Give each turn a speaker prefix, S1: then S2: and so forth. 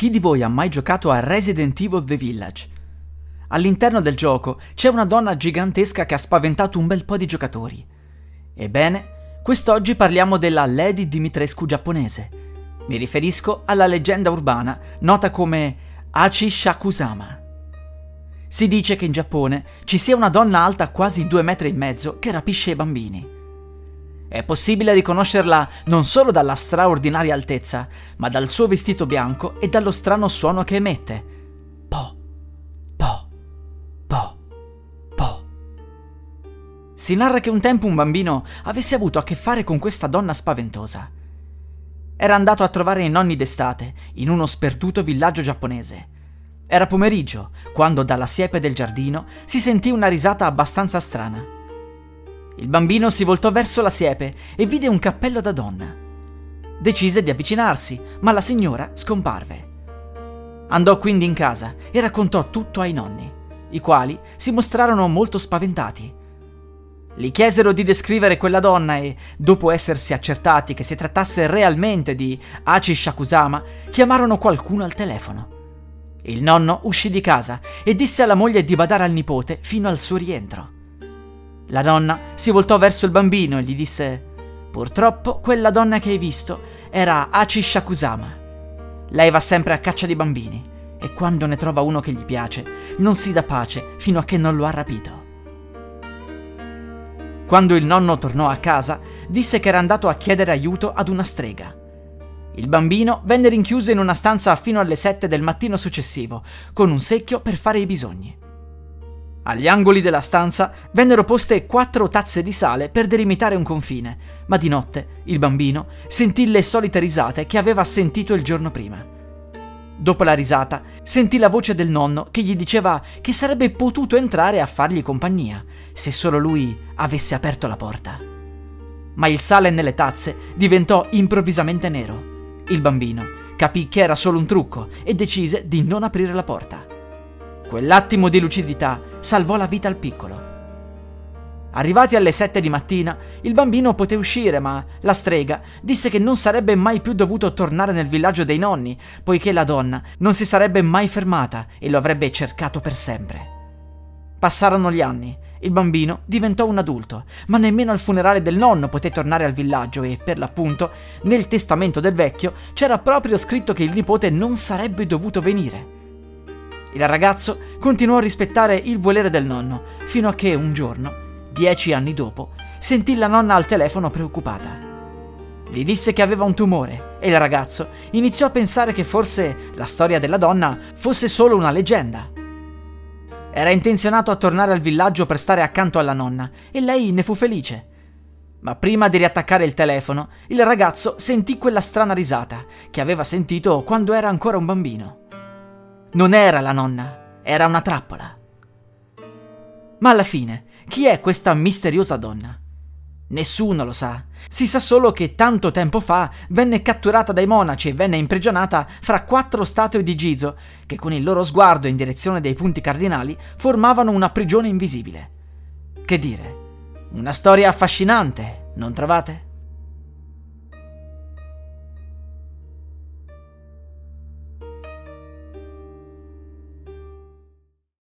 S1: Chi di voi ha mai giocato a Resident Evil The Village? All'interno del gioco c'è una donna gigantesca che ha spaventato un bel po' di giocatori. Ebbene, quest'oggi parliamo della Lady Dimitrescu giapponese. Mi riferisco alla leggenda urbana nota come Achi Shakusama. Si dice che in Giappone ci sia una donna alta quasi due metri e mezzo che rapisce i bambini. È possibile riconoscerla non solo dalla straordinaria altezza, ma dal suo vestito bianco e dallo strano suono che emette. Po, po, po, po. Si narra che un tempo un bambino avesse avuto a che fare con questa donna spaventosa. Era andato a trovare i nonni d'estate in uno sperduto villaggio giapponese. Era pomeriggio, quando dalla siepe del giardino si sentì una risata abbastanza strana. Il bambino si voltò verso la siepe e vide un cappello da donna. Decise di avvicinarsi, ma la signora scomparve. Andò quindi in casa e raccontò tutto ai nonni, i quali si mostrarono molto spaventati. Gli chiesero di descrivere quella donna e, dopo essersi accertati che si trattasse realmente di Achi Shakusama, chiamarono qualcuno al telefono. Il nonno uscì di casa e disse alla moglie di badare al nipote fino al suo rientro. La donna si voltò verso il bambino e gli disse: Purtroppo quella donna che hai visto era Achi Shakusama. Lei va sempre a caccia di bambini e quando ne trova uno che gli piace, non si dà pace fino a che non lo ha rapito. Quando il nonno tornò a casa, disse che era andato a chiedere aiuto ad una strega. Il bambino venne rinchiuso in una stanza fino alle 7 del mattino successivo, con un secchio per fare i bisogni. Agli angoli della stanza vennero poste quattro tazze di sale per delimitare un confine, ma di notte il bambino sentì le solite risate che aveva sentito il giorno prima. Dopo la risata sentì la voce del nonno che gli diceva che sarebbe potuto entrare a fargli compagnia, se solo lui avesse aperto la porta. Ma il sale nelle tazze diventò improvvisamente nero. Il bambino capì che era solo un trucco e decise di non aprire la porta. Quell'attimo di lucidità salvò la vita al piccolo. Arrivati alle sette di mattina, il bambino poté uscire, ma la strega disse che non sarebbe mai più dovuto tornare nel villaggio dei nonni, poiché la donna non si sarebbe mai fermata e lo avrebbe cercato per sempre. Passarono gli anni, il bambino diventò un adulto, ma nemmeno al funerale del nonno poté tornare al villaggio e, per l'appunto, nel testamento del vecchio c'era proprio scritto che il nipote non sarebbe dovuto venire. Il ragazzo continuò a rispettare il volere del nonno, fino a che un giorno, dieci anni dopo, sentì la nonna al telefono preoccupata. Gli disse che aveva un tumore e il ragazzo iniziò a pensare che forse la storia della donna fosse solo una leggenda. Era intenzionato a tornare al villaggio per stare accanto alla nonna e lei ne fu felice. Ma prima di riattaccare il telefono, il ragazzo sentì quella strana risata che aveva sentito quando era ancora un bambino. Non era la nonna, era una trappola. Ma alla fine, chi è questa misteriosa donna? Nessuno lo sa. Si sa solo che tanto tempo fa venne catturata dai monaci e venne imprigionata fra quattro statue di Gizo, che con il loro sguardo in direzione dei punti cardinali formavano una prigione invisibile. Che dire? Una storia affascinante, non trovate?